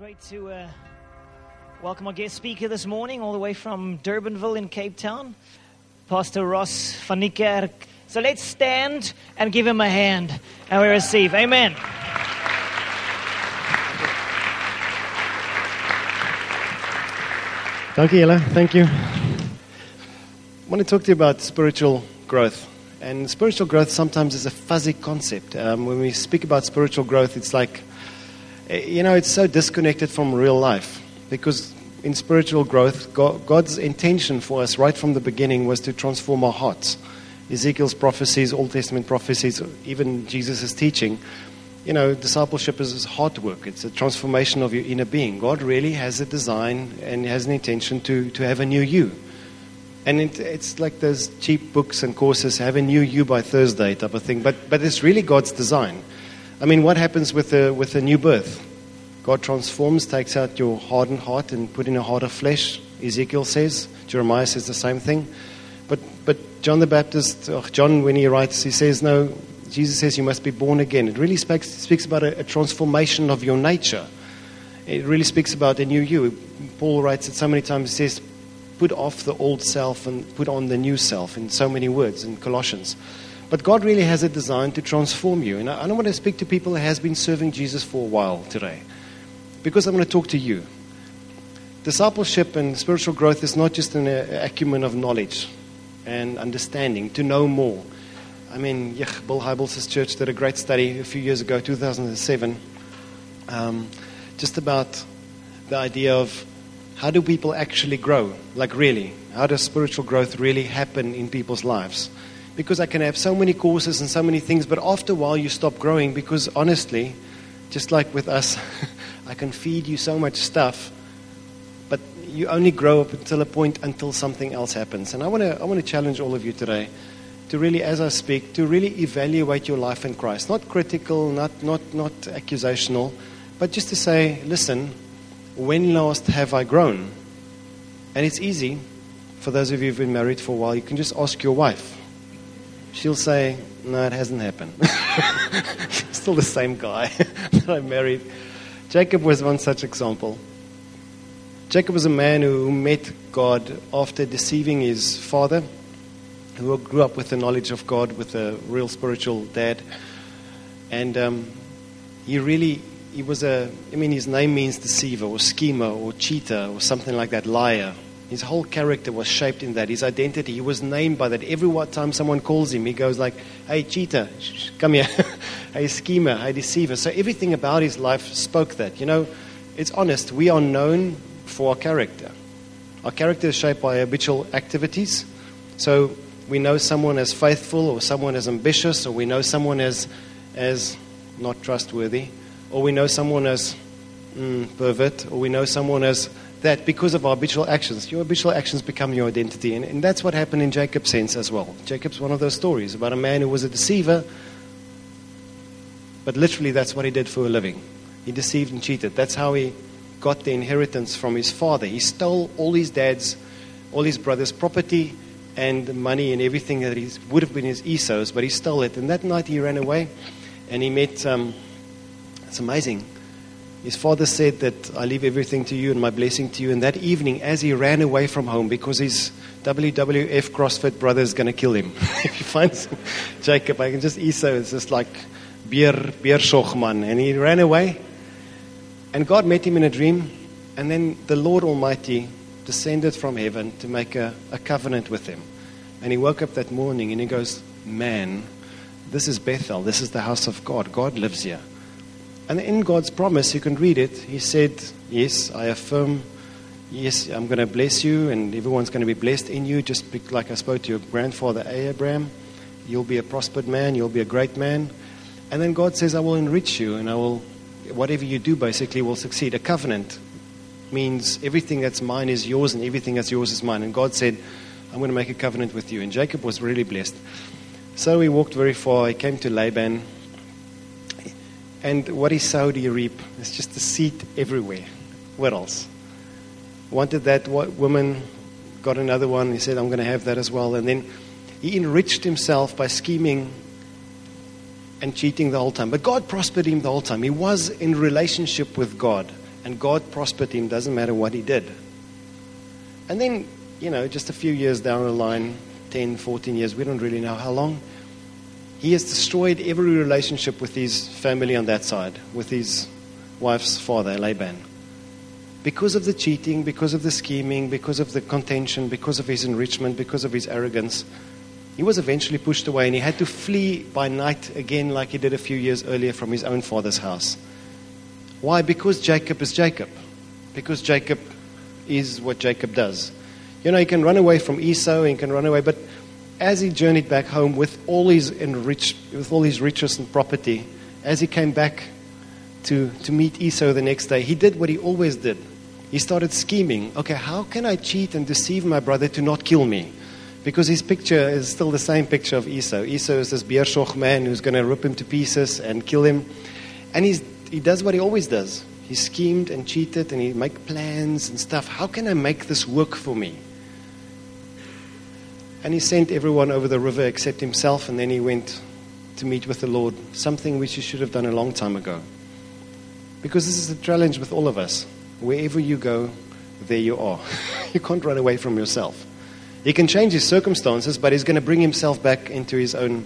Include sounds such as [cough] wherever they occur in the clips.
great to uh, welcome our guest speaker this morning, all the way from Durbanville in Cape Town, Pastor Ross van Niekerk. So let's stand and give him a hand and we receive. Amen. Thank you, Ella. Thank you. I want to talk to you about spiritual growth. And spiritual growth sometimes is a fuzzy concept. Um, when we speak about spiritual growth, it's like, Eh, you know, it's so disconnected from real life. Because in spiritual growth, God, God's intention for us right from the beginning was to transform our hearts. Ezekiel's prophecies, Old Testament prophecies, even Jesus' teaching you know, discipleship is heart work. It's a transformation of your inner being. God really has a design and has an intention to, to have a new you. And it, it's like those cheap books and courses, have a new you by Thursday type of thing. But, but it's really God's design. I mean, what happens with a, with a new birth? God transforms, takes out your hardened heart and put in a heart of flesh, Ezekiel says. Jeremiah says the same thing. But, but John the Baptist, John, when he writes, he says, no, Jesus says you must be born again. It really speaks, speaks about a, a, transformation of your nature. It really speaks about a new you. Paul writes it so many times. He says, put off the old self and put on the new self in so many words in Colossians. But God really has a design to transform you. And I, I don't want to speak to people who has been serving Jesus for a while today. Because I'm going to talk to you. Discipleship and spiritual growth is not just an acumen of knowledge and understanding, to know more. I mean, yeah, Bill Hybels' church did a great study a few years ago, 2007, um, just about the idea of how do people actually grow? Like, really? How does spiritual growth really happen in people's lives? Because I can have so many courses and so many things, but after a while you stop growing because honestly, just like with us, [laughs] I can feed you so much stuff, but you only grow up until a point until something else happens. And I want to I want to challenge all of you today to really, as I speak, to really evaluate your life in Christ. Not critical, not, not, not accusational, but just to say, listen, when last have I grown? And it's easy. For those of you who've been married for a while, you can just ask your wife. She'll say, no, it hasn't happened. [laughs] Still the same guy [laughs] that I married. Jacob was one such example. Jacob was a man who met God after deceiving his father who grew up with the knowledge of God, with a real spiritual dad. And um, he really, he was a, I mean, his name means deceiver or schemer or cheater or something like that, liar. His whole character was shaped in that. His identity, he was named by that. Every time someone calls him, he goes like, hey, cheater, come here. [laughs] hey, schemer, a deceiver. So everything about his life spoke that. You know, it's honest. We are known for our character. Our character is shaped by habitual activities. So we know someone as faithful or someone as ambitious or we know someone as, as not trustworthy or we know someone as mm, pervert or we know someone as that because of our habitual actions. Your habitual actions become your identity. And, and that's what happened in Jacob's sense as well. Jacob's one of those stories about a man who was a deceiver, but literally that's what he did for a living. He deceived and cheated. That's how he got the inheritance from his father. He stole all his dad's, all his brother's property and money and everything that he would have been his Esau's, but he stole it. And that night he ran away and he met, um, it's amazing. His father said that I leave everything to you and my blessing to you. And that evening, as he ran away from home, because his WWF CrossFit brother is going to kill him. [laughs] if he finds Jacob, I can just Esau is just like beer beer man. And he ran away. And God met him in a dream. And then the Lord Almighty descended from heaven to make a, a covenant with him. And he woke up that morning and he goes, Man, this is Bethel. This is the house of God. God lives here. And in God's promise, you can read it. He said, Yes, I affirm. Yes, I'm going to bless you, and everyone's going to be blessed in you, just like I spoke to your grandfather Abraham. You'll be a prospered man. You'll be a great man. And then God says, I will enrich you, and I will, whatever you do, basically, will succeed. A covenant means everything that's mine is yours and everything that's yours is mine. And God said, I'm going to make a covenant with you. And Jacob was really blessed. So he walked very far. He came to Laban. And what he sowed, he reaped. It's just the seed everywhere. What else? Wanted that woman, got another one. He said, I'm going to have that as well. And then he enriched himself by scheming and cheating the whole time. But God prospered him the whole time. He was in relationship with God. And God prospered him, doesn't matter what he did. And then, you know, just a few years down the line, 10, 14 years, we don't really know how long, he has destroyed every relationship with his family on that side, with his wife's father, Laban. Because of the cheating, because of the scheming, because of the contention, because of his enrichment, because of his arrogance, he was eventually pushed away and he had to flee by night again, like he did a few years earlier from his own father's house. Why? Because Jacob is Jacob. Because Jacob is what Jacob does. You know, he can run away from Esau, he can run away, but as he journeyed back home with all his enrich, with all his riches and property, as he came back to, to meet Esau the next day, he did what he always did. He started scheming. Okay, how can I cheat and deceive my brother to not kill me? Because his picture is still the same picture of Esau. Esau is this Beershoch man who's going to rip him to pieces and kill him. And he's, he does what he always does. He schemed and cheated and he make plans and stuff. How can I make this work for me? And he sent everyone over the river except himself, and then he went to meet with the Lord, something which he should have done a long time ago. Because this is the challenge with all of us. Wherever you go, there you are. [laughs] you can't run away from yourself. He can change his circumstances, but he's going to bring himself back into his own,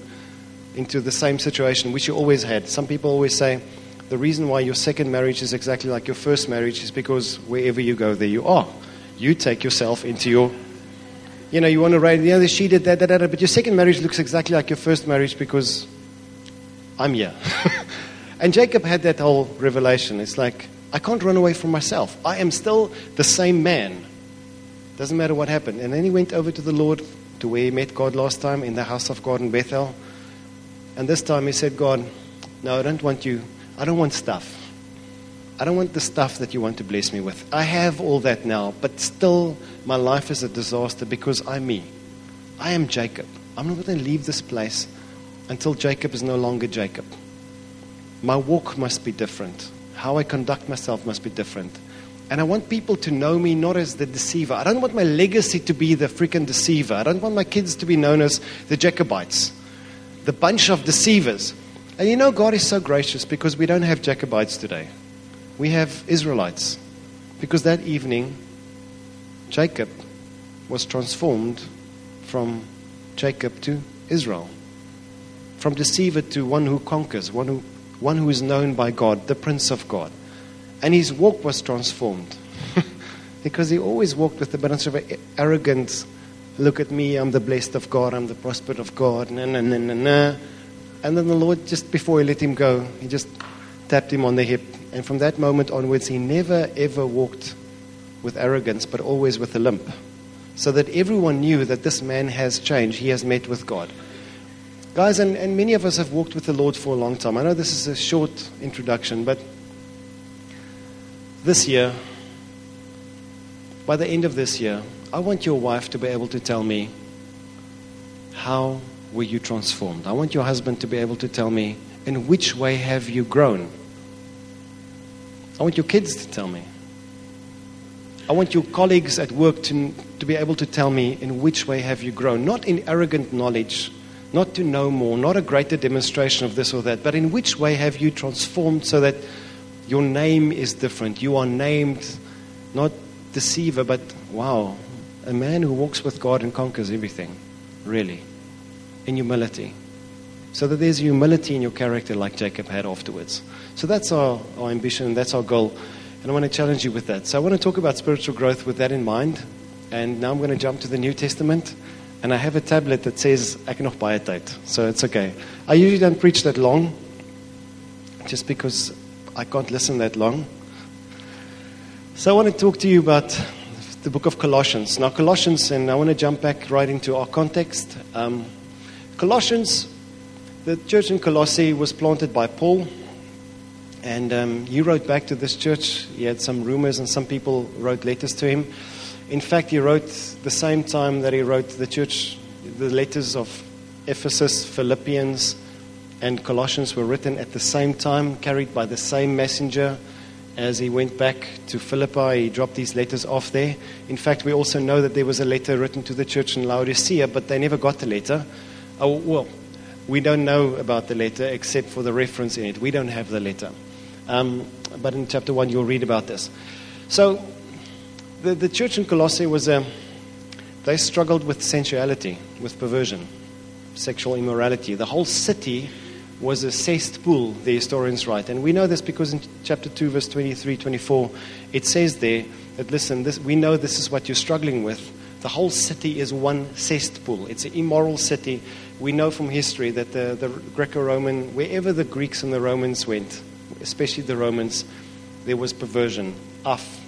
into the same situation which he always had. Some people always say the reason why your second marriage is exactly like your first marriage is because wherever you go, there you are. You take yourself into your you know, you want to write, you know, she did that, that, that, but your second marriage looks exactly like your first marriage because I'm here. [laughs] and Jacob had that whole revelation. It's like, I can't run away from myself. I am still the same man. Doesn't matter what happened. And then he went over to the Lord, to where he met God last time, in the house of God in Bethel. And this time he said, God, no, I don't want you, I don't want stuff. I don't want the stuff that you want to bless me with. I have all that now, but still, my life is a disaster because I'm me. I am Jacob. I'm not going to leave this place until Jacob is no longer Jacob. My walk must be different. How I conduct myself must be different. And I want people to know me not as the deceiver. I don't want my legacy to be the freaking deceiver. I don't want my kids to be known as the Jacobites, the bunch of deceivers. And you know, God is so gracious because we don't have Jacobites today we have Israelites. Because that evening, Jacob was transformed from Jacob to Israel. From deceiver to one who conquers, one who, one who is known by God, the Prince of God. And his walk was transformed. [laughs] because he always walked with a bunch of arrogance. Look at me, I'm the blessed of God, I'm the prospered of God, na na na na na. And then the Lord, just before he let him go, he just tapped him on the hip and from that moment onwards, he never ever walked with arrogance, but always with a limp. So that everyone knew that this man has changed. He has met with God. Guys, and, and many of us have walked with the Lord for a long time. I know this is a short introduction, but this year, by the end of this year, I want your wife to be able to tell me how were you transformed. I want your husband to be able to tell me in which way have you grown. I want your kids to tell me. I want your colleagues at work to, to be able to tell me in which way have you grown. Not in arrogant knowledge, not to know more, not a greater demonstration of this or that, but in which way have you transformed so that your name is different. You are named not deceiver, but wow, a man who walks with God and conquers everything, really, in humility. So that there's humility in your character, like Jacob had afterwards. So that's our, our ambition, that's our goal. And I want to challenge you with that. So I want to talk about spiritual growth with that in mind. And now I'm going to jump to the New Testament. And I have a tablet that says I cannot buy a date. So it's okay. I usually don't preach that long, just because I can't listen that long. So I want to talk to you about the book of Colossians. Now, Colossians, and I want to jump back right into our context. Um, Colossians, the church in Colossae was planted by Paul. And um, he wrote back to this church. He had some rumors, and some people wrote letters to him. In fact, he wrote the same time that he wrote the church, the letters of Ephesus, Philippians, and Colossians were written at the same time, carried by the same messenger. As he went back to Philippi, he dropped these letters off there. In fact, we also know that there was a letter written to the church in Laodicea, but they never got the letter. Oh, well, we don't know about the letter except for the reference in it. We don't have the letter. Um, but in chapter 1 you'll read about this. So, the, the church in Colossae was a, they struggled with sensuality, with perversion, sexual immorality. The whole city was a cesspool, the historians write. And we know this because in chapter 2, verse 23, 24, it says there that, listen, this, we know this is what you're struggling with. The whole city is one cesspool. It's an immoral city. We know from history that the, the Greco Roman, wherever the Greeks and the Romans went, especially the Romans, there was perversion, off.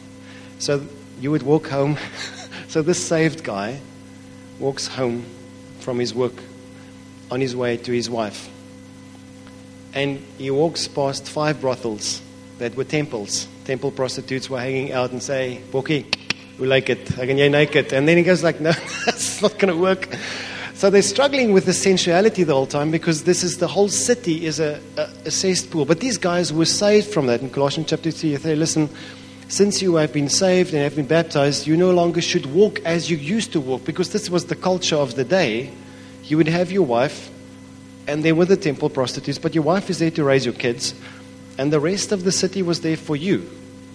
So you would walk home. [laughs] so this saved guy walks home from his work on his way to his wife. And he walks past five brothels that were temples. Temple prostitutes were hanging out and say, Boki, we like it. I can you naked. And then he goes like, no, [laughs] that's not going to work. So they're struggling with the sensuality the whole time because this is the whole city is a, a, a cesspool. But these guys were saved from that. In Colossians chapter 3, they say, listen, since you have been saved and have been baptized, you no longer should walk as you used to walk because this was the culture of the day. You would have your wife, and they were the temple prostitutes, but your wife is there to raise your kids, and the rest of the city was there for you,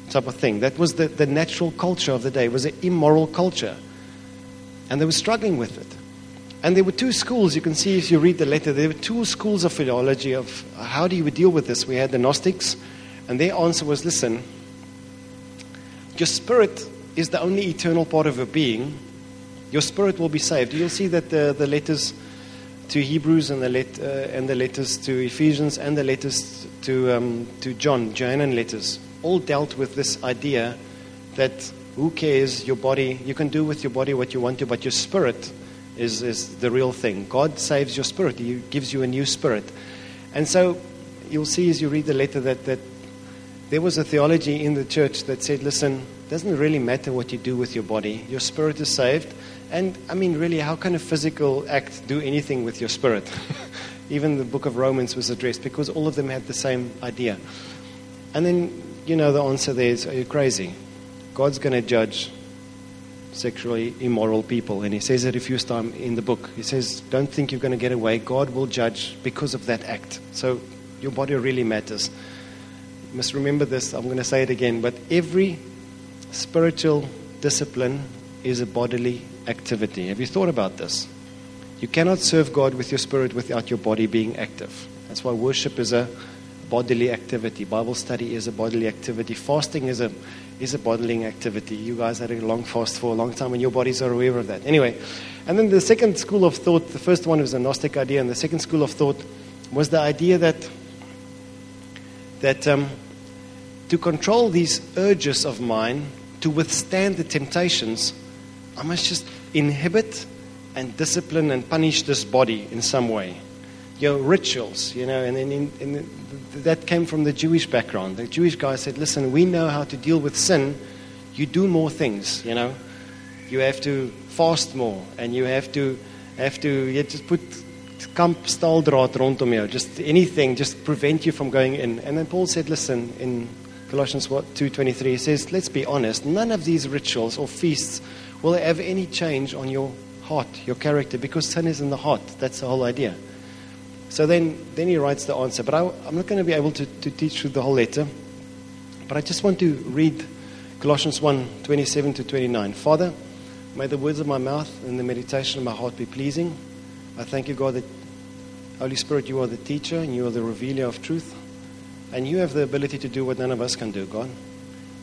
type of thing. That was the, the natural culture of the day, it was an immoral culture. And they were struggling with it. And there were two schools, you can see if you read the letter, there were two schools of philology of how do you deal with this. We had the Gnostics, and their answer was listen, your spirit is the only eternal part of your being. Your spirit will be saved. You'll see that the, the letters to Hebrews and the, let, uh, and the letters to Ephesians and the letters to, um, to John, Johannine letters, all dealt with this idea that who cares your body? You can do with your body what you want to, but your spirit is, is the real thing. God saves your spirit, He gives you a new spirit. And so you'll see as you read the letter that, that there was a theology in the church that said, listen, it doesn't really matter what you do with your body, your spirit is saved. And I mean, really, how can a physical act do anything with your spirit? [laughs] Even the book of Romans was addressed because all of them had the same idea. And then, you know, the answer there is, are you crazy? God's going to judge sexually immoral people. And he says it a few times in the book. He says, Don't think you're going to get away. God will judge because of that act. So your body really matters. You must remember this. I'm going to say it again. But every spiritual discipline is a bodily activity. Have you thought about this? You cannot serve God with your spirit without your body being active. That's why worship is a bodily activity. Bible study is a bodily activity. Fasting is a is a bodily activity. You guys had a long fast for a long time, and your bodies are aware of that. Anyway, and then the second school of thought, the first one was a Gnostic idea, and the second school of thought was the idea that that um, to control these urges of mine, to withstand the temptations, I must just inhibit and discipline and punish this body in some way. Your rituals, you know, and, and, and that came from the Jewish background. The Jewish guy said, listen, we know how to deal with sin. You do more things, you know. You have to fast more, and you have to, have to you just put kamp staaldraad rondom jou. Just anything, just prevent you from going in. And then Paul said, listen, in Colossians 2.23, he says, let's be honest, none of these rituals or feasts will it have any change on your heart, your character, because sin is in the heart. That's the whole idea. So then, then he writes the answer. But I, am not going to be able to, to teach through the whole letter. But I just want to read Colossians 1 27 to 29. Father, may the words of my mouth and the meditation of my heart be pleasing. I thank you, God, that Holy Spirit, you are the teacher and you are the revealer of truth. And you have the ability to do what none of us can do, God.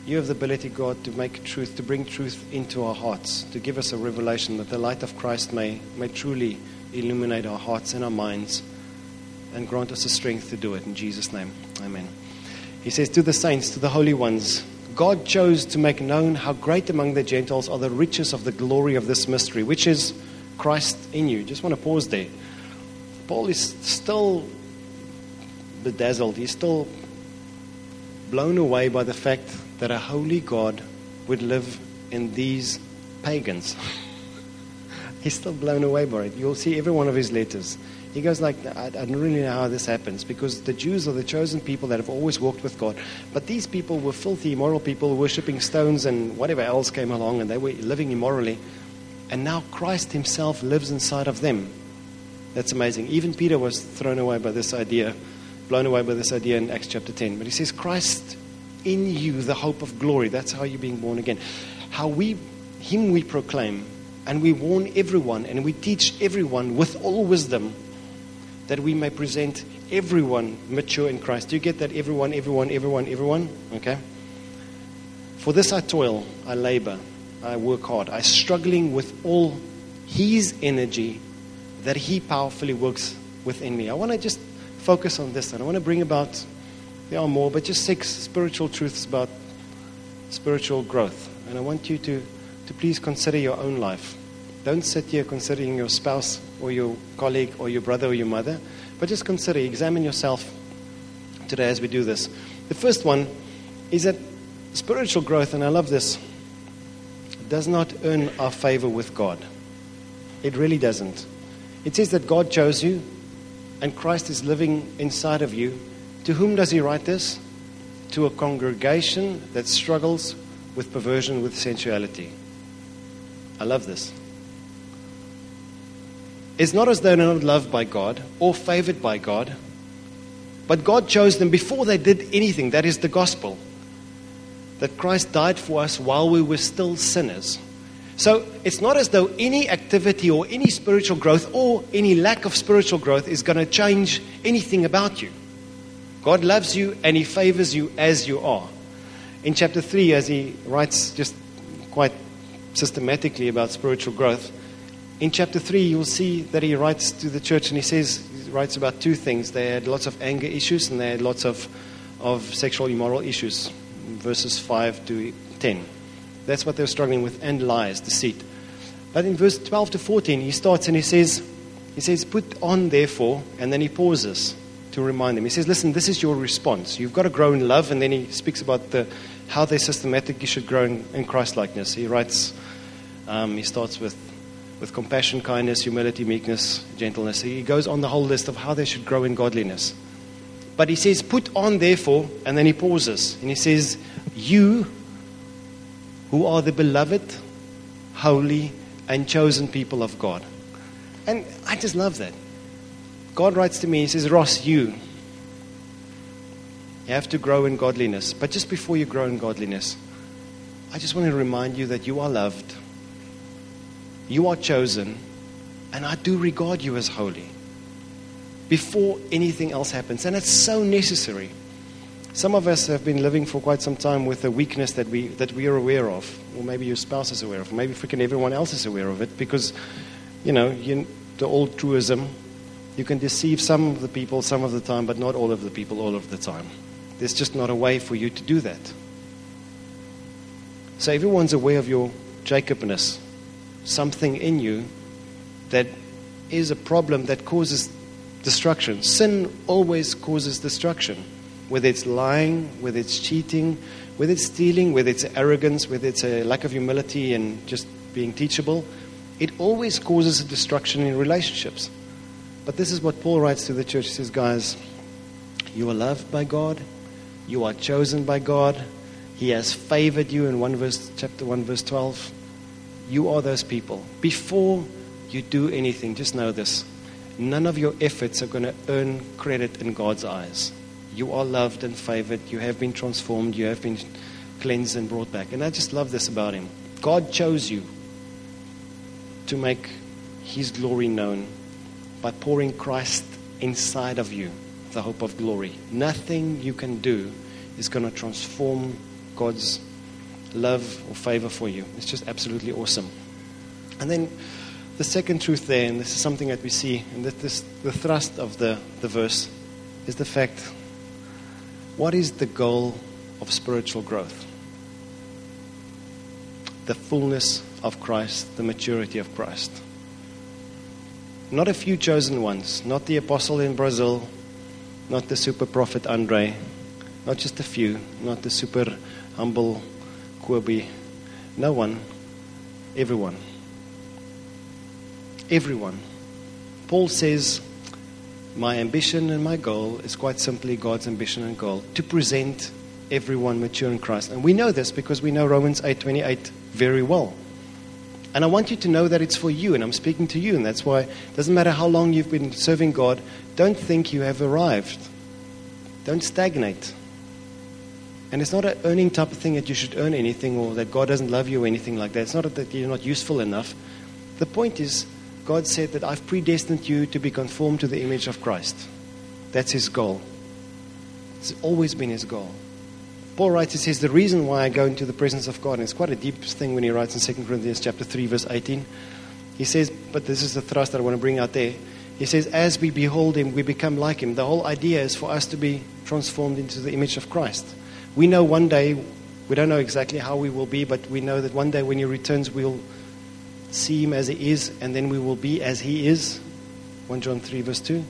You have the ability, God, to make truth, to bring truth into our hearts, to give us a revelation that the light of Christ may, may truly illuminate our hearts and our minds and grant us the strength to do it. In Jesus' name, amen. He says, To the saints, to the holy ones, God chose to make known how great among the Gentiles are the riches of the glory of this mystery, which is Christ in you. Just want to pause there. Paul is still bedazzled. He's still blown away by the fact that a holy God would live in these pagans. [laughs] He's still blown away by it. You'll see every one of his letters. He goes like, I, I don't really know how this happens because the Jews are the chosen people that have always walked with God. But these people were filthy, immoral people, worshipping stones and whatever else came along, and they were living immorally. And now Christ himself lives inside of them. That's amazing. Even Peter was thrown away by this idea, blown away by this idea in Acts chapter 10. But he says, Christ in you the hope of glory. That's how you're being born again. How we, Him we proclaim, and we warn everyone, and we teach everyone with all wisdom that we may present everyone mature in Christ. Do you get that? Everyone, everyone, everyone, everyone? Okay? For this I toil, I labor, I work hard. I struggling with all His energy that He powerfully works within me. I want to just focus on this, and I want to bring about, there are more, but just six spiritual truths about spiritual growth. And I want you to, to please consider your own life. Don't sit here considering your spouse or your colleague or your brother or your mother, but just consider, examine yourself today as we do this. The first one is that spiritual growth, and I love this, does not earn our favor with God. It really doesn't. It says that God chose you and Christ is living inside of you. To whom does he write this? To a congregation that struggles with perversion, with sensuality. I love this. It's not as though they're not loved by God or favored by God, but God chose them before they did anything. That is the gospel. That Christ died for us while we were still sinners. So it's not as though any activity or any spiritual growth or any lack of spiritual growth is going to change anything about you. God loves you and He favors you as you are. In chapter 3, as he writes just quite systematically about spiritual growth, in chapter 3, you'll see that he writes to the church and he says, he writes about two things. They had lots of anger issues and they had lots of, of sexual immoral issues, verses 5 to 10. That's what they were struggling with, and lies, deceit. But in verse 12 to 14, he starts and he says, he says, Put on, therefore, and then he pauses to remind them. He says, Listen, this is your response. You've got to grow in love, and then he speaks about the, how they systematically should grow in, in Christ likeness. He writes, um, he starts with with compassion, kindness, humility, meekness, gentleness. He goes on the whole list of how they should grow in godliness. But he says, Put on, therefore, and then he pauses and he says, You who are the beloved, holy, and chosen people of God. And I just love that. God writes to me, He says, Ross, you. You have to grow in godliness. But just before you grow in godliness, I just want to remind you that you are loved you are chosen, and I do regard you as holy before anything else happens. And it's so necessary. Some of us have been living for quite some time with a weakness that we, that we are aware of, or maybe your spouse is aware of, maybe freaking everyone else is aware of it, because, you know, you, the old truism, you can deceive some of the people some of the time, but not all of the people all of the time. There's just not a way for you to do that. So everyone's aware of your Jacobness, something in you that is a problem that causes destruction. Sin always causes destruction, whether it's lying, whether it's cheating, whether it's stealing, whether it's arrogance, whether it's a lack of humility and just being teachable. It always causes a destruction in relationships. But this is what Paul writes to the church. He says, Guys, you are loved by God, you are chosen by God. He has favored you in 1 verse, chapter 1, verse 12 you are those people. Before you do anything, just know this none of your efforts are going to earn credit in God's eyes. You are loved and favored. You have been transformed. You have been cleansed and brought back. And I just love this about Him. God chose you to make His glory known by pouring Christ inside of you, the hope of glory. Nothing you can do is going to transform God's love or favor for you. It's just absolutely awesome. And then the second truth there, and this is something that we see, and that this, the thrust of the, the verse is the fact what is the goal of spiritual growth? The fullness of Christ, the maturity of Christ. Not a few chosen ones, not the apostle in Brazil, not the super prophet Andre, not just a few, not the super humble will be no one, everyone. Everyone. Paul says, My ambition and my goal is quite simply God's ambition and goal to present everyone mature in Christ. And we know this because we know Romans 8:28 very well. And I want you to know that it's for you, and I'm speaking to you, and that's why it doesn't matter how long you've been serving God, don't think you have arrived. Don't stagnate. And it's not an earning type of thing that you should earn anything or that God doesn't love you or anything like that. It's not that you're not useful enough. The point is, God said that I've predestined you to be conformed to the image of Christ. That's his goal. It's always been his goal. Paul writes, he says, the reason why I go into the presence of God, and it's quite a deep thing when he writes in 2 Corinthians chapter 3, verse 18. He says, but this is the thrust that I want to bring out there. He says, as we behold him, we become like him. The whole idea is for us to be transformed into the image of Christ. We know one day, we don't know exactly how we will be, but we know that one day when he returns, we'll see him as he is, and then we will be as he is. 1 John 3, verse 2.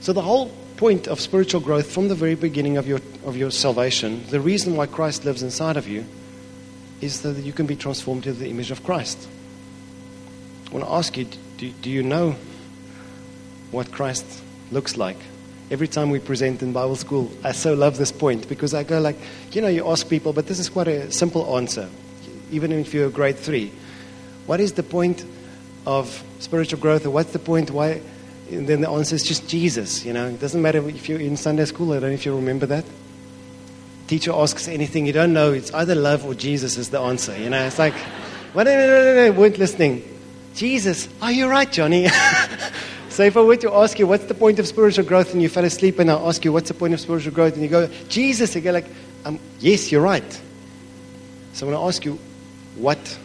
So the whole point of spiritual growth from the very beginning of your, of your salvation, the reason why Christ lives inside of you, is that you can be transformed into the image of Christ. I want to ask you do, do you know what Christ looks like? Every time we present in Bible school, I so love this point because I go like, you know, you ask people, but this is quite a simple answer, even if you're grade three. What is the point of spiritual growth, or what's the point why? Then the answer is just Jesus. You know, it doesn't matter if you're in Sunday school. I don't know if you remember that. Teacher asks anything you don't know. It's either love or Jesus is the answer. You know, it's like, well, no, no, no, no, no, weren't listening. Jesus, are you right, Johnny? [laughs] so if I were to ask you, what's the point of spiritual growth, and you fell asleep, and I ask you, what's the point of spiritual growth, and you go, Jesus, you go like, um, yes, you're right. So I want to ask you, what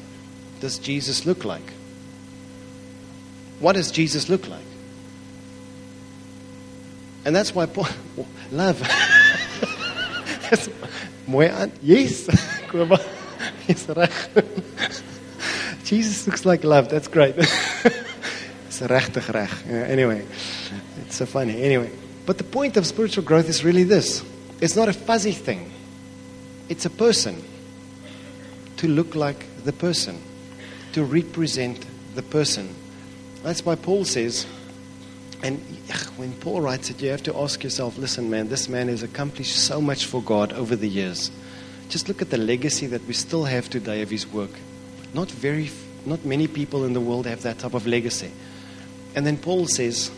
does Jesus look like? What does Jesus look like? And that's why Paul, love. Yes. Jesus looks like love. That's great. it's regtig reg. Anyway, it's so funny. Anyway, but the point of spiritual growth is really this. It's not a fuzzy thing. It's a person. To look like the person. To represent the person. That's why Paul says, and when Paul writes it, you have to ask yourself listen, man, this man has accomplished so much for God over the years. Just look at the legacy that we still have today of his work. Not, very, not many people in the world have that type of legacy. And then Paul says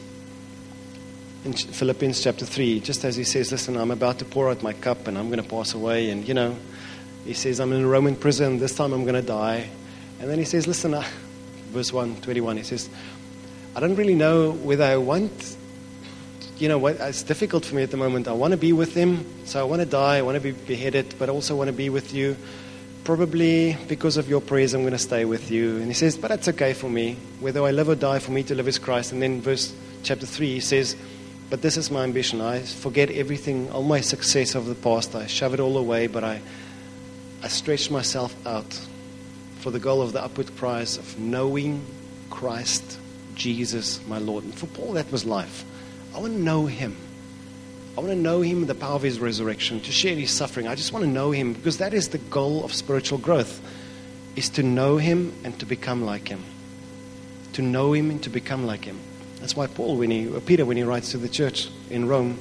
in Philippians chapter 3, just as he says, Listen, I'm about to pour out my cup and I'm going to pass away. And, you know, he says, I'm in a Roman prison. This time I'm going to die. And then he says, Listen, uh, verse 1, 21, he says, I don't really know whether I want, you know, what, it's difficult for me at the moment. I want to be with him, so I want to die, I want to be beheaded, but I also want to be with you. Probably because of your prayers, I'm going to stay with you. And he says, but that's okay for me. Whether I live or die, for me to live is Christ. And then verse chapter 3, he says, but this is my ambition. I forget everything, all my success of the past. I shove it all away, but I, I stretch myself out for the goal of the upward prize of knowing Christ Jesus, my Lord. And for Paul, that was life. I want to know him. I want to know him, the power of his resurrection, to share his suffering. I just want to know him because that is the goal of spiritual growth, is to know him and to become like him. To know him and to become like him. That's why Paul, when he, Peter, when he writes to the church in Rome,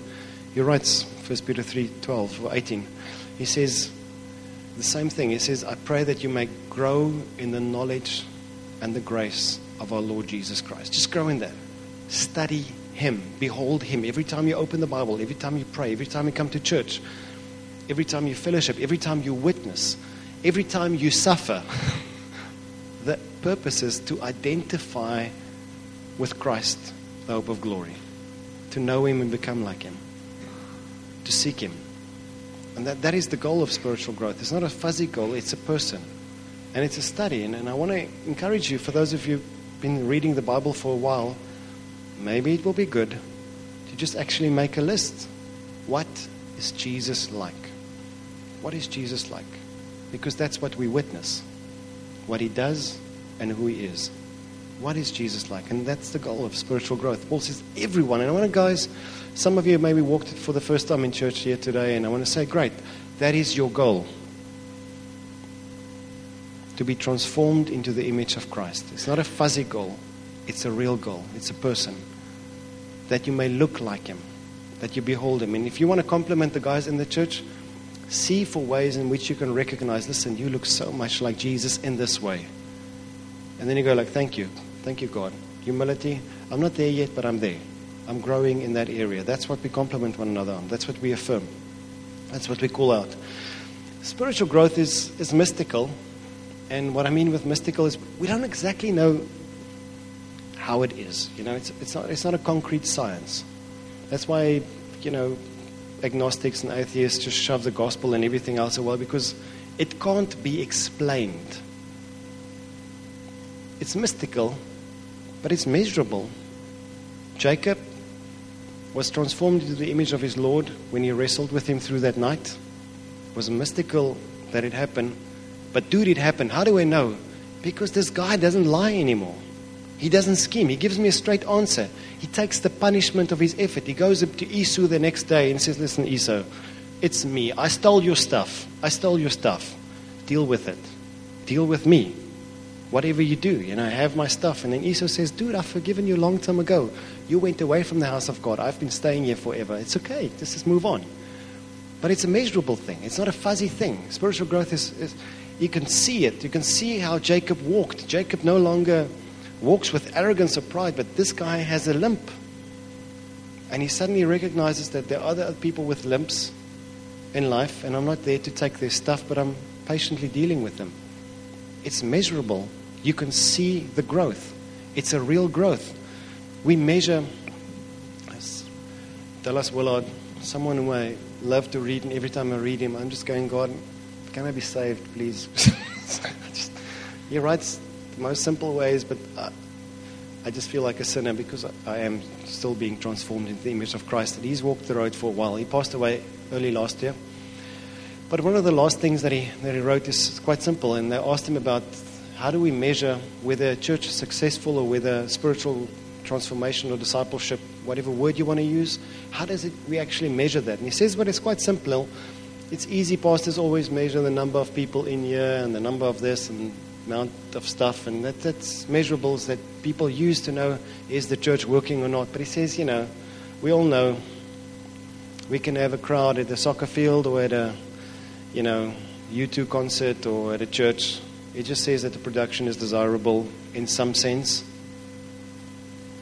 he writes 1 Peter 3, 12 or 18. He says the same thing. He says, I pray that you may grow in the knowledge and the grace of our Lord Jesus Christ. Just grow in that. Study Him. Behold Him. Every time you open the Bible, every time you pray, every time you come to church, every time you fellowship, every time you witness, every time you suffer. [laughs] the purpose is to identify with Christ, the hope of glory, to know Him and become like Him, to seek Him. And that, that is the goal of spiritual growth. It's not a fuzzy goal, it's a person. And it's a study. And, and I want to encourage you, for those of you been reading the Bible for a while, maybe it will be good to just actually make a list. What is Jesus like? What is Jesus like? Because that's what we witness what he does and who he is. What is Jesus like? And that's the goal of spiritual growth. Paul says, everyone. And I want to, guys, some of you maybe walked for the first time in church here today, and I want to say, great, that is your goal to be transformed into the image of Christ. It's not a fuzzy goal, it's a real goal. It's a person. That you may look like him, that you behold him. And if you want to compliment the guys in the church, see for ways in which you can recognize, listen, you look so much like Jesus in this way. And then you go like, thank you. Thank you, God. Humility. I'm not there yet, but I'm there. I'm growing in that area. That's what we compliment one another on. That's what we affirm. That's what we call out. Spiritual growth is, is mystical. And what I mean with mystical is we don't exactly know how it is. You know, it's, it's, not, it's not a concrete science. That's why, you know, agnostics and atheists just shove the gospel and everything else away because it can't be explained. It's mystical, but it's measurable. Jacob was transformed into the image of his Lord when he wrestled with him through that night. It was mystical that it happened. But, dude, it happened. How do I know? Because this guy doesn't lie anymore. He doesn't scheme. He gives me a straight answer. He takes the punishment of his effort. He goes up to Esau the next day and says, Listen, Esau, it's me. I stole your stuff. I stole your stuff. Deal with it. Deal with me. Whatever you do, you know, I have my stuff. And then Esau says, Dude, I've forgiven you a long time ago. You went away from the house of God. I've been staying here forever. It's okay. Just, just move on. But it's a measurable thing. It's not a fuzzy thing. Spiritual growth is, is you can see it. You can see how Jacob walked. Jacob no longer walks with arrogance or pride, but this guy has a limp. And he suddenly recognizes that there are other people with limps in life, and I'm not there to take their stuff, but I'm patiently dealing with them. It's measurable. You can see the growth. It's a real growth. We measure, Dallas Willard, someone who I love to read, and every time I read him, I'm just going, God, can I be saved, please? [laughs] just, he writes the most simple ways, but I, I just feel like a sinner because I, I am still being transformed into the image of Christ. And he's walked the road for a while. He passed away early last year. But one of the last things that he, that he wrote is quite simple. And they asked him about how do we measure whether a church is successful or whether spiritual transformation or discipleship, whatever word you want to use, how does it, we actually measure that? And he says, but it's quite simple. It's easy. Pastors always measure the number of people in here and the number of this and amount of stuff, and that, that's measurables that people use to know is the church working or not. But he says, you know, we all know we can have a crowd at the soccer field or at a, you know, U2 concert or at a church. It just says that the production is desirable in some sense.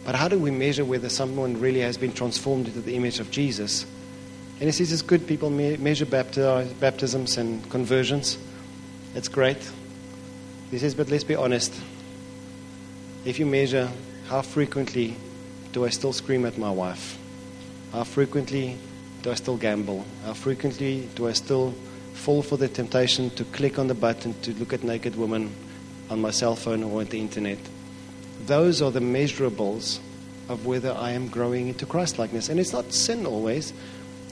But how do we measure whether someone really has been transformed into the image of Jesus? And he says it's good people measure baptisms and conversions. That's great. He says, but let's be honest. If you measure how frequently do I still scream at my wife? How frequently do I still gamble? How frequently do I still fall for the temptation to click on the button to look at naked women on my cell phone or on the internet? Those are the measurables of whether I am growing into Christlikeness. And it's not sin always,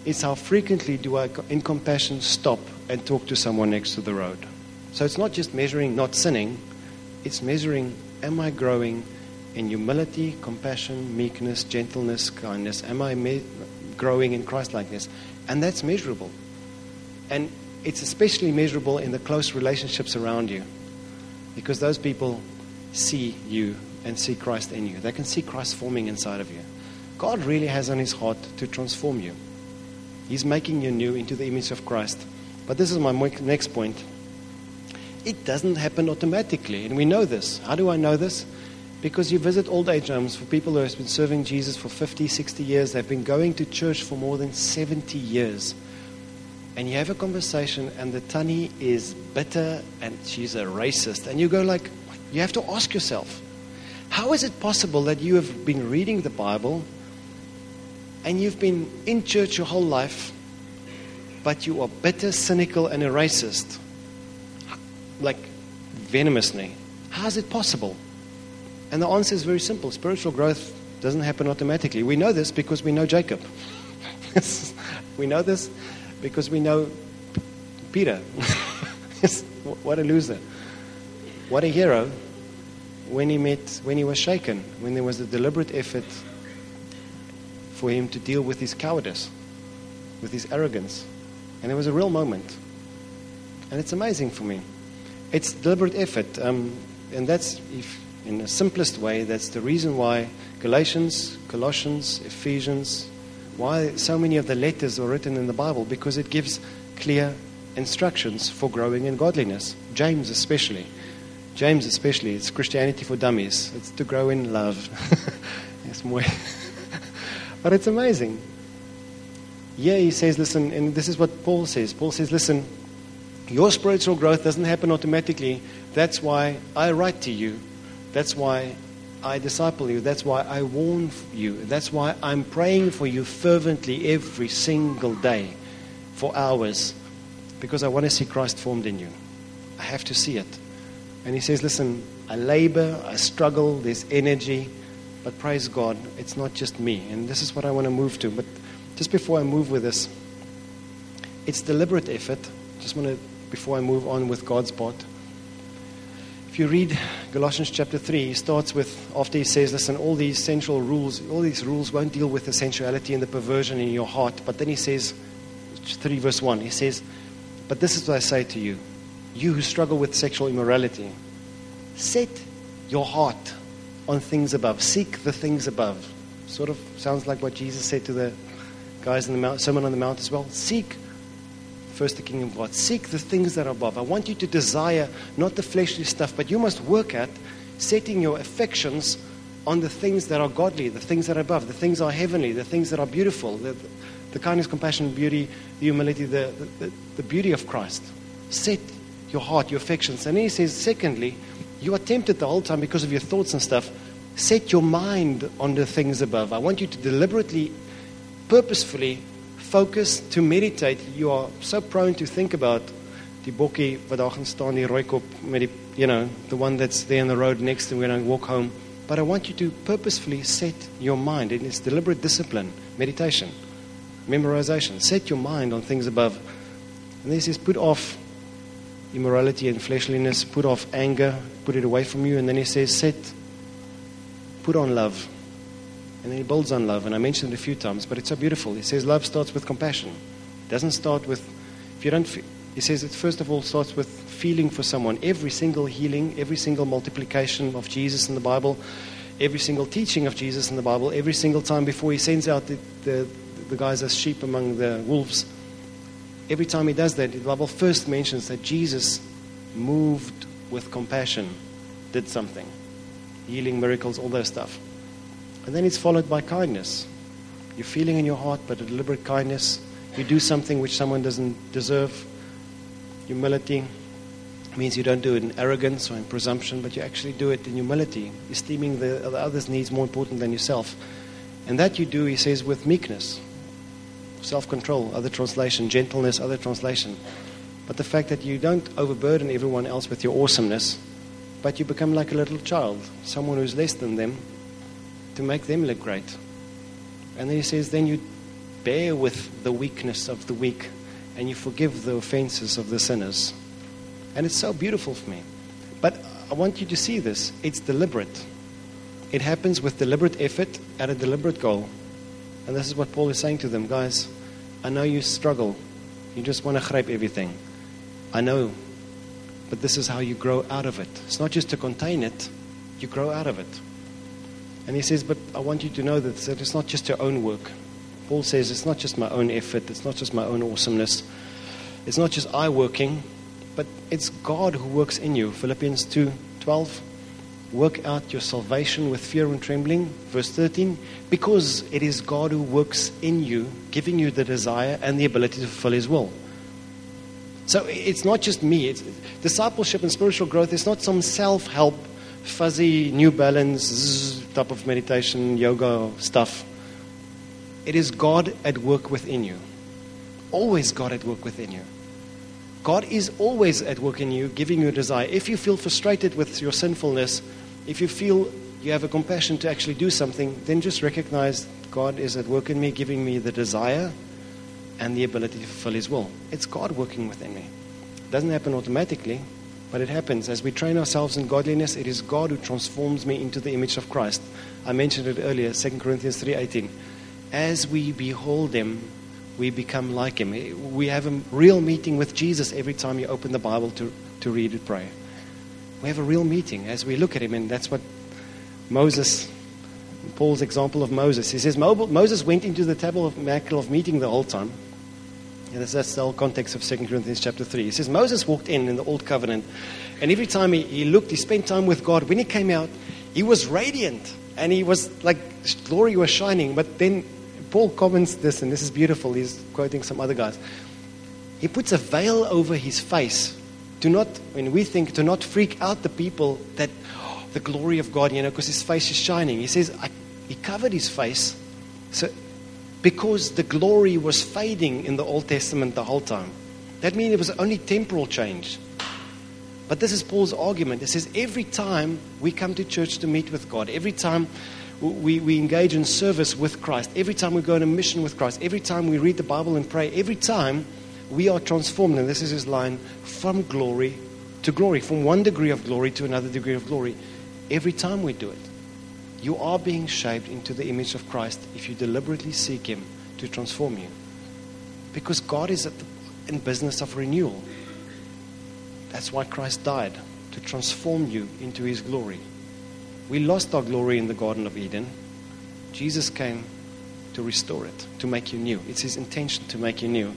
it's how frequently do I, in compassion, stop and talk to someone next to the road. So it's not just measuring not sinning, it's measuring am I growing in humility, compassion, meekness, gentleness, kindness? Am I me- growing in Christlikeness? And that's measurable. And it's especially measurable in the close relationships around you because those people see you and see Christ in you. They can see Christ forming inside of you. God really has on his heart to transform you. He's making you new into the image of Christ. But this is my next point. It doesn't happen automatically, and we know this. How do I know this? Because you visit old age homes for people who have been serving Jesus for 50, 60 years. They've been going to church for more than 70 years. And you have a conversation, and the Tani is bitter and she's a racist. And you go, like, you have to ask yourself, how is it possible that you have been reading the Bible and you've been in church your whole life, but you are bitter, cynical, and a racist? like venomously. How is it possible? And the answer is very simple. Spiritual growth doesn't happen automatically. We know this because we know Jacob. [laughs] we know this because we know Peter. [laughs] what a loser. What a hero when he met, when he was shaken, when there was a deliberate effort for him to deal with his cowardice, with his arrogance. And it was a real moment. And it's amazing for me. It's deliberate effort. Um, and that's, if, in the simplest way, that's the reason why Galatians, Colossians, Ephesians, why so many of the letters are written in the Bible, because it gives clear instructions for growing in godliness. James, especially. James, especially, it's Christianity for dummies. It's to grow in love. [laughs] it's more. But it's amazing. Yeah, he says, listen, and this is what Paul says. Paul says, listen, your spiritual growth doesn't happen automatically. That's why I write to you. That's why I disciple you. That's why I warn you. That's why I'm praying for you fervently every single day for hours because I want to see Christ formed in you. I have to see it. And he says, Listen, I labor, I struggle, there's energy, but praise God, it's not just me. And this is what I want to move to. But just before I move with this, it's deliberate effort. Just want to, before I move on with God's part, if you read Galatians chapter 3, he starts with, after he says, listen, all these central rules, all these rules won't deal with the sensuality and the perversion in your heart. But then he says, 3 verse 1, he says, But this is what I say to you, you who struggle with sexual immorality, set your heart on things above. Seek the things above. Sort of sounds like what Jesus said to the guys in the Mount, Sermon on the Mount as well. Seek first the kingdom of God. Seek the things that are above. I want you to desire not the fleshly stuff, but you must work at setting your affections on the things that are godly, the things that are above, the things that are heavenly, the things that are beautiful, the, the kindness, compassion, beauty, the humility, the, the, the beauty of Christ. Set your heart, your affections. And he says, secondly, you are tempted the whole time because of your thoughts and stuff. Set your mind on the things above. I want you to deliberately, purposefully focus to meditate. You are so prone to think about die bokkie wat daar gaan staan, die rooikop you know, the one that's there in the road next to when I walk home. But I want you to purposefully set your mind in its deliberate discipline, meditation, memorization. Set your mind on things above. And this is put off immorality and fleshliness, put off anger, put it away from you. And then he says, set, put on love. And then he builds on love. And I mentioned it a few times, but it's so beautiful. He says love starts with compassion. It doesn't start with, if you don't, fe- he says it first of all starts with feeling for someone. Every single healing, every single multiplication of Jesus in the Bible, every single teaching of Jesus in the Bible, every single time before he sends out the, the, the guys as sheep among the wolves, every time he does that, the Bible first mentions that Jesus moved with compassion, did something. Healing, miracles, all that stuff. And then it's followed by kindness. You're feeling in your heart, but a deliberate kindness. You do something which someone doesn't deserve. Humility means you don't do it in arrogance or in presumption, but you actually do it in humility, esteeming the, the other's needs more important than yourself. And that you do, he says, with meekness, self control, other translation, gentleness, other translation. But the fact that you don't overburden everyone else with your awesomeness, but you become like a little child, someone who's less than them, to make them look great. And then he says, then you bear with the weakness of the weak and you forgive the offenses of the sinners. And it's so beautiful for me. But I want you to see this. It's deliberate. It happens with deliberate effort at a deliberate goal. And this is what Paul is saying to them guys, I know you struggle. You just want to grab everything. I know. But this is how you grow out of it. It's not just to contain it, you grow out of it. And he says, But I want you to know that it's not just your own work. Paul says it's not just my own effort, it's not just my own awesomeness, it's not just I working, but it's God who works in you. Philippians 2 12. Work out your salvation with fear and trembling. Verse 13. Because it is God who works in you, giving you the desire and the ability to fulfill his will. So it's not just me. It's, discipleship and spiritual growth is not some self help, fuzzy, New Balance type of meditation, yoga stuff. It is God at work within you. Always God at work within you. God is always at work in you, giving you desire. If you feel frustrated with your sinfulness, if you feel you have a compassion to actually do something, then just recognize God is at work in me, giving me the desire and the ability to fulfill His will. It's God working within me. It doesn't happen automatically, but it happens. As we train ourselves in godliness, it is God who transforms me into the image of Christ. I mentioned it earlier, 2 Corinthians 3.18. As we behold Him, we become like Him. We have a real meeting with Jesus every time you open the Bible to, to read and pray. We have a real meeting as we look at Him, and that's what Moses, Paul's example of Moses. He says Moses went into the tabernacle of meeting the whole time. And that's, the whole context of 2 Corinthians chapter 3. He says Moses walked in in the Old Covenant, and every time he, he looked, he spent time with God. When he came out, he was radiant, and he was like glory was shining. But then Paul comments this, and this is beautiful. He's quoting some other guys. He puts a veil over his face to not, when we think, to not freak out the people that oh, the glory of God, you know, because his face is shining. He says, he covered his face so, because the glory was fading in the Old Testament the whole time. That means it was only temporal change. But this is Paul's argument. He says every time we come to church to meet with God, every time we, we engage in service with Christ, every time we go on a mission with Christ, every time we read the Bible and pray, every time we are transformed, and this is his line, from glory to glory, from one degree of glory to another degree of glory, every time we do it. You are being shaped into the image of Christ if you deliberately seek Him to transform you. Because God is the, in business of renewal. That's why Christ died, to transform you into His glory. We lost our glory in the Garden of Eden. Jesus came to restore it, to make you new. It's His intention to make you new.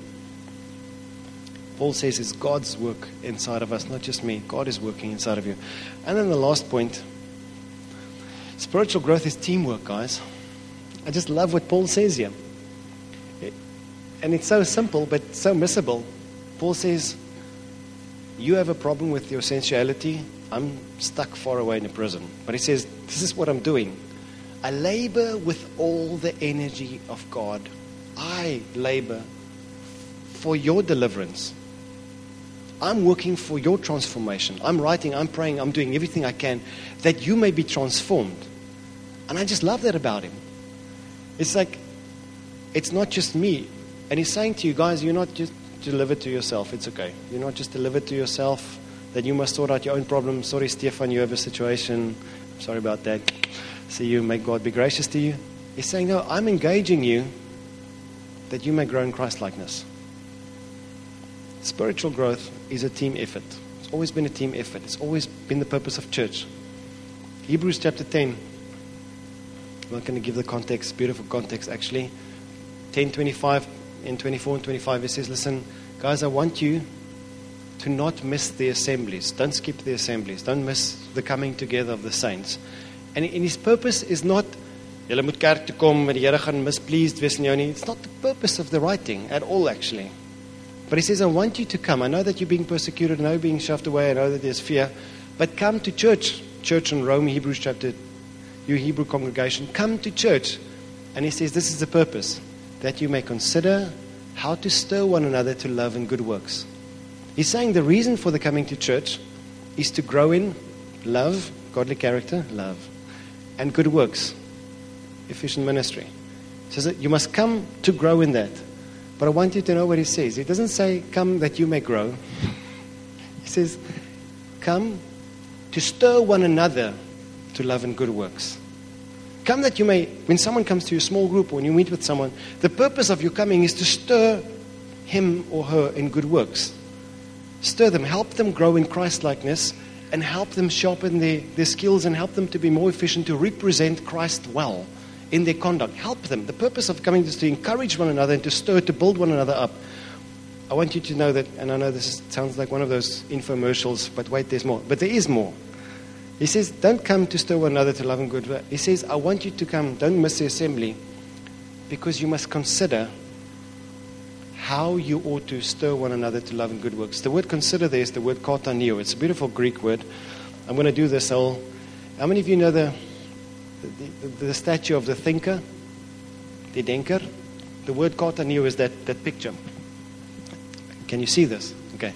Paul says it's God's work inside of us, not just me. God is working inside of you. And then the last point spiritual growth is teamwork, guys. I just love what Paul says here. And it's so simple, but so missable. Paul says, You have a problem with your sensuality. I'm stuck far away in a prison. But he says, This is what I'm doing. I labor with all the energy of God. I labor for your deliverance. I'm working for your transformation. I'm writing, I'm praying, I'm doing everything I can that you may be transformed. And I just love that about him. It's like, it's not just me. And he's saying to you guys, you're not just delivered to yourself. It's okay. You're not just delivered to yourself, that you must sort out your own problems. Sorry, Stefan, you have a situation. sorry about that. See you. May God be gracious to you. He's saying, no, I'm engaging you that you may grow in Christ likeness. Spiritual growth is a team effort. It's always been a team effort. It's always been the purpose of church. Hebrews chapter 10. I'm not going to give the context, beautiful context actually. 10, 25 and 24 and 25, it says, Listen, guys, I want you to not miss the assemblies. Don't skip the assemblies. Don't miss the coming together of the saints. And, his purpose is not, julle moet kerk toe kom en die Here gaan mispleased wees in jou nie. It's not the purpose of the writing at all actually. But he says, I want you to come. I know that you're being persecuted. I know you're being shoved away. I know that there's fear. But come to church. Church in Rome, Hebrews chapter, you Hebrew congregation. Come to church. And he says, This is the purpose that you may consider how to stir one another to love and good works. He's saying the reason for the coming to church is to grow in love, godly character, love, and good works, efficient ministry. He says that you must come to grow in that. But I want you to know what he says. He doesn't say, Come that you may grow. He says, Come to stir one another to love and good works. Come that you may, when someone comes to your small group or when you meet with someone, the purpose of your coming is to stir him or her in good works. Stir them, help them grow in Christ likeness, and help them sharpen their, their skills and help them to be more efficient to represent Christ well in their conduct. Help them. The purpose of coming is to encourage one another and to stir, to build one another up. I want you to know that, and I know this sounds like one of those infomercials, but wait, there's more. But there is more. He says, Don't come to stir one another to love and good work. He says, I want you to come, don't miss the assembly, because you must consider how you ought to stir one another to love and good works. The word consider there is the word katanio. It's a beautiful Greek word. I'm going to do this. I'll, how many of you know the the, the, statue of the thinker, the denker. The word katanio is that, that picture. Can you see this? Okay.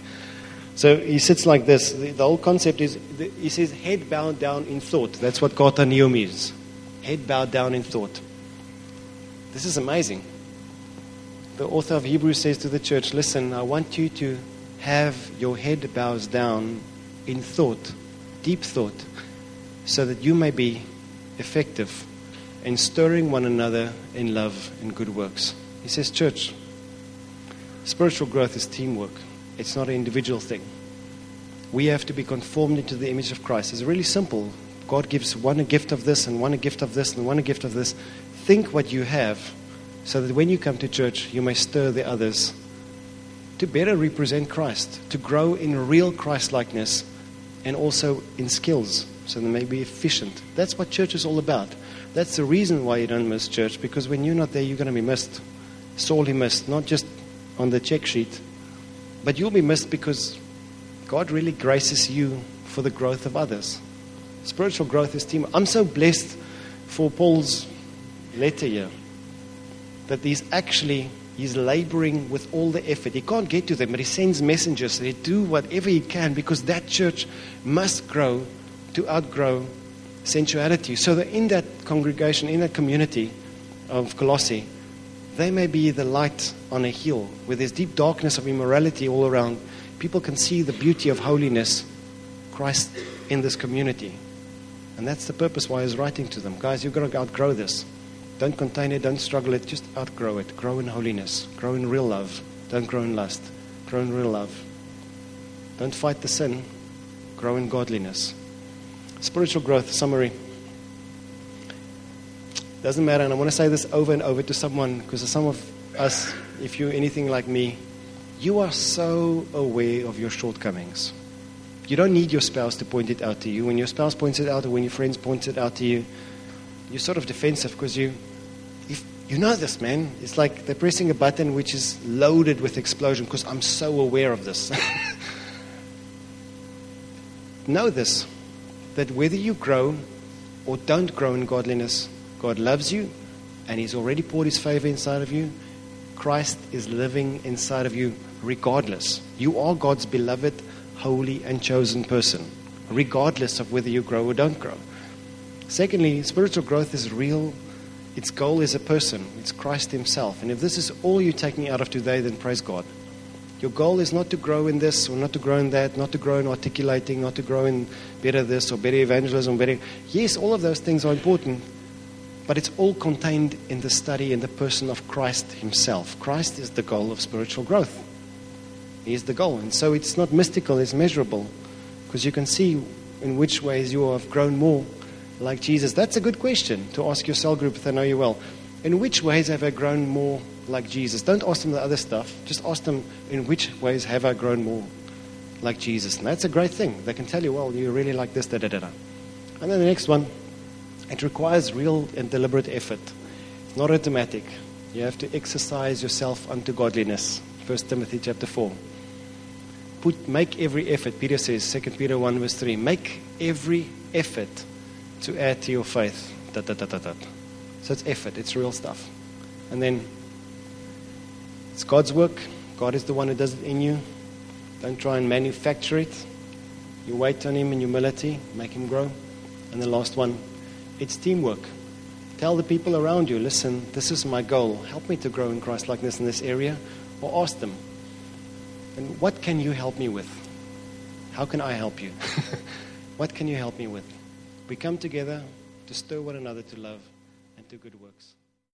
So he sits like this. The, the whole concept is, the, he says, head bowed down in thought. That's what katanio means. Head bowed down in thought. This is amazing. The author of Hebrews says to the church, listen, I want you to have your head bows down in thought, deep thought, so that you may be effective in stirring one another in love and good works. He says, Church, spiritual growth is teamwork, it's not an individual thing. We have to be conformed into the image of Christ. It's really simple. God gives one a gift of this, and one a gift of this, and one a gift of this. Think what you have so that when you come to church, you may stir the others to better represent Christ, to grow in real Christ likeness, and also in skills so they may be efficient. That's what church is all about. That's the reason why you don't miss church, because when you're not there, you're going to be missed. Sorely missed, not just on the check sheet, but you'll be missed because God really graces you for the growth of others. Spiritual growth is team. I'm so blessed for Paul's letter here that he's actually he's laboring with all the effort. He can't get to them, but he sends messengers. They do whatever he can because that church must grow to outgrow sensuality. So that in that congregation, in that community of Colossae, they may be the light on a hill where there's deep darkness of immorality all around. People can see the beauty of holiness, Christ in this community. And that's the purpose why he's writing to them. Guys, you've got to outgrow this. Don't contain it, don't struggle it, just outgrow it. Grow in holiness, grow in real love. Don't grow in lust, grow in real love. Don't fight the sin, grow in godliness. Spiritual growth summary. Doesn't matter, and I want to say this over and over to someone because some of us, if you're anything like me, you are so aware of your shortcomings. You don't need your spouse to point it out to you. When your spouse points it out or when your friends point it out to you, you're sort of defensive because you, if you know this, man. It's like they're pressing a button which is loaded with explosion because I'm so aware of this. [laughs] know this that whether you grow or don't grow in godliness, God loves you and He's already poured His favor inside of you. Christ is living inside of you regardless. You are God's beloved, holy, and chosen person, regardless of whether you grow or don't grow. Secondly, spiritual growth is real. Its goal is a person, it's Christ Himself. And if this is all you're taking out of today, then praise God. Your goal is not to grow in this or not to grow in that, not to grow in articulating, not to grow in better this or better evangelism, better. Yes, all of those things are important, but it's all contained in the study in the person of Christ Himself. Christ is the goal of spiritual growth. He is the goal. And so it's not mystical, it's measurable, because you can see in which ways you have grown more like Jesus? That's a good question to ask your cell group if they know you well. In which ways have I grown more like Jesus? Don't ask them the other stuff. Just ask them, in which ways have I grown more like Jesus? And that's a great thing. They can tell you, well, you really like this, da da da da. And then the next one, it requires real and deliberate effort. It's not automatic. You have to exercise yourself unto godliness. 1 Timothy chapter 4. Put, make every effort, Peter says, 2 Peter 1 verse 3. Make every effort to add to your faith. Da, da, da, da, da. So it's effort, it's real stuff. And then it's God's work. God is the one who does it in you. Don't try and manufacture it. You wait on Him in humility, make Him grow. And the last one, it's teamwork. Tell the people around you, listen, this is my goal. Help me to grow in Christ likeness in this area. Or ask them, and what can you help me with? How can I help you? [laughs] what can you help me with? We come together to stir one another to love and to good works.